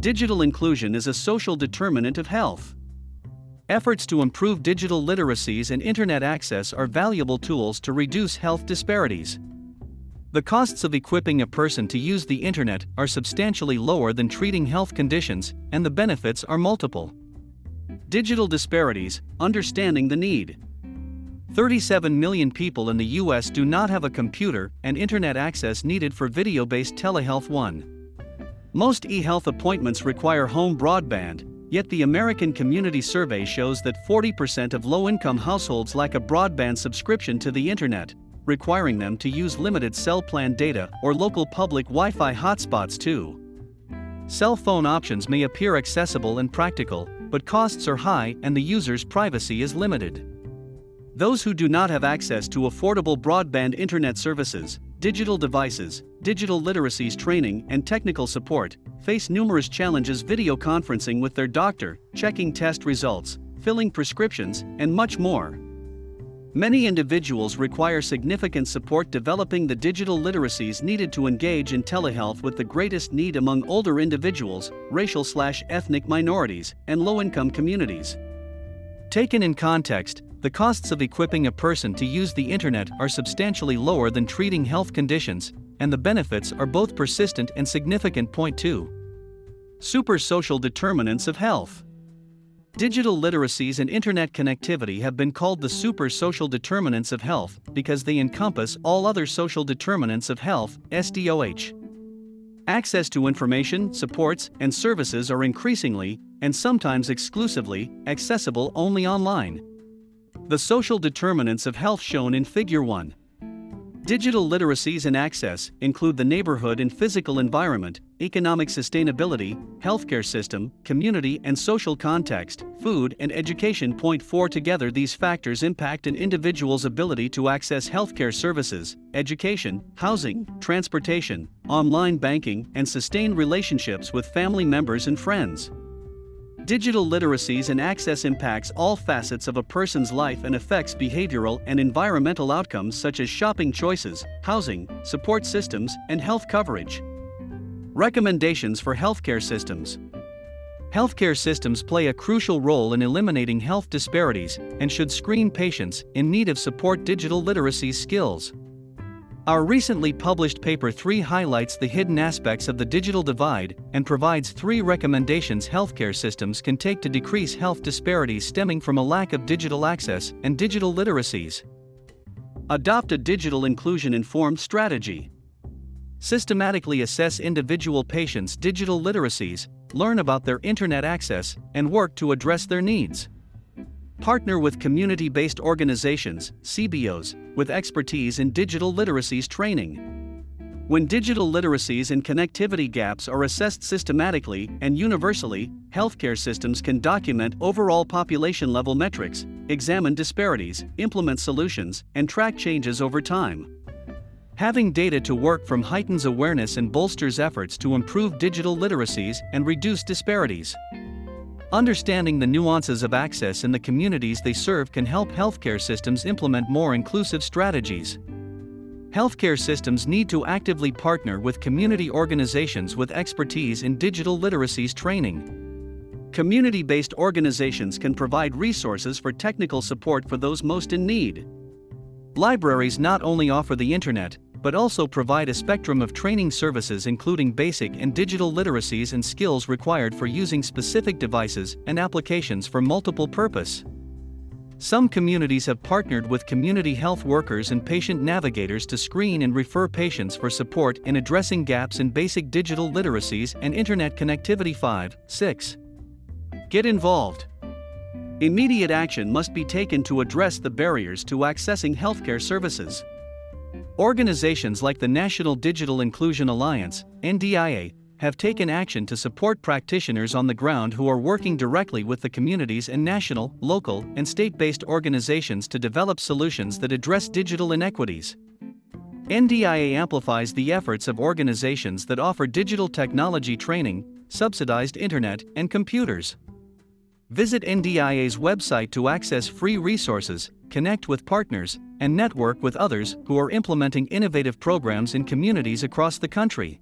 Digital inclusion is a social determinant of health. Efforts to improve digital literacies and internet access are valuable tools to reduce health disparities. The costs of equipping a person to use the internet are substantially lower than treating health conditions, and the benefits are multiple. Digital disparities, understanding the need. 37 million people in the US do not have a computer and internet access needed for video based telehealth 1. Most e health appointments require home broadband, yet the American Community Survey shows that 40% of low income households lack a broadband subscription to the internet requiring them to use limited cell plan data or local public Wi Fi hotspots too. Cell phone options may appear accessible and practical, but costs are high and the user's privacy is limited. Those who do not have access to affordable broadband internet services, digital devices, digital literacies training, and technical support face numerous challenges video conferencing with their doctor, checking test results, filling prescriptions, and much more. Many individuals require significant support developing the digital literacies needed to engage in telehealth with the greatest need among older individuals, racial slash ethnic minorities, and low income communities. Taken in context, the costs of equipping a person to use the internet are substantially lower than treating health conditions, and the benefits are both persistent and significant. Point 2. Super social determinants of health. Digital literacies and internet connectivity have been called the super social determinants of health because they encompass all other social determinants of health, SDOH. Access to information, supports, and services are increasingly, and sometimes exclusively, accessible only online. The social determinants of health shown in Figure 1. Digital literacies and access include the neighborhood and physical environment, economic sustainability, healthcare system, community and social context, food and education. Point 4 Together, these factors impact an individual's ability to access healthcare services, education, housing, transportation, online banking, and sustain relationships with family members and friends. Digital literacies and access impacts all facets of a person's life and affects behavioral and environmental outcomes such as shopping choices, housing, support systems, and health coverage. Recommendations for healthcare systems. Healthcare systems play a crucial role in eliminating health disparities and should screen patients in need of support digital literacy skills. Our recently published paper 3 highlights the hidden aspects of the digital divide and provides three recommendations healthcare systems can take to decrease health disparities stemming from a lack of digital access and digital literacies. Adopt a digital inclusion informed strategy. Systematically assess individual patients' digital literacies, learn about their internet access, and work to address their needs. Partner with community based organizations, CBOs, with expertise in digital literacies training. When digital literacies and connectivity gaps are assessed systematically and universally, healthcare systems can document overall population level metrics, examine disparities, implement solutions, and track changes over time. Having data to work from heightens awareness and bolsters efforts to improve digital literacies and reduce disparities. Understanding the nuances of access in the communities they serve can help healthcare systems implement more inclusive strategies. Healthcare systems need to actively partner with community organizations with expertise in digital literacies training. Community based organizations can provide resources for technical support for those most in need. Libraries not only offer the internet, but also provide a spectrum of training services including basic and digital literacies and skills required for using specific devices and applications for multiple purpose. Some communities have partnered with community health workers and patient navigators to screen and refer patients for support in addressing gaps in basic digital literacies and internet connectivity 5, 6. Get involved. Immediate action must be taken to address the barriers to accessing healthcare services. Organizations like the National Digital Inclusion Alliance, NDIA, have taken action to support practitioners on the ground who are working directly with the communities and national, local, and state based organizations to develop solutions that address digital inequities. NDIA amplifies the efforts of organizations that offer digital technology training, subsidized internet, and computers. Visit NDIA's website to access free resources, connect with partners, and network with others who are implementing innovative programs in communities across the country.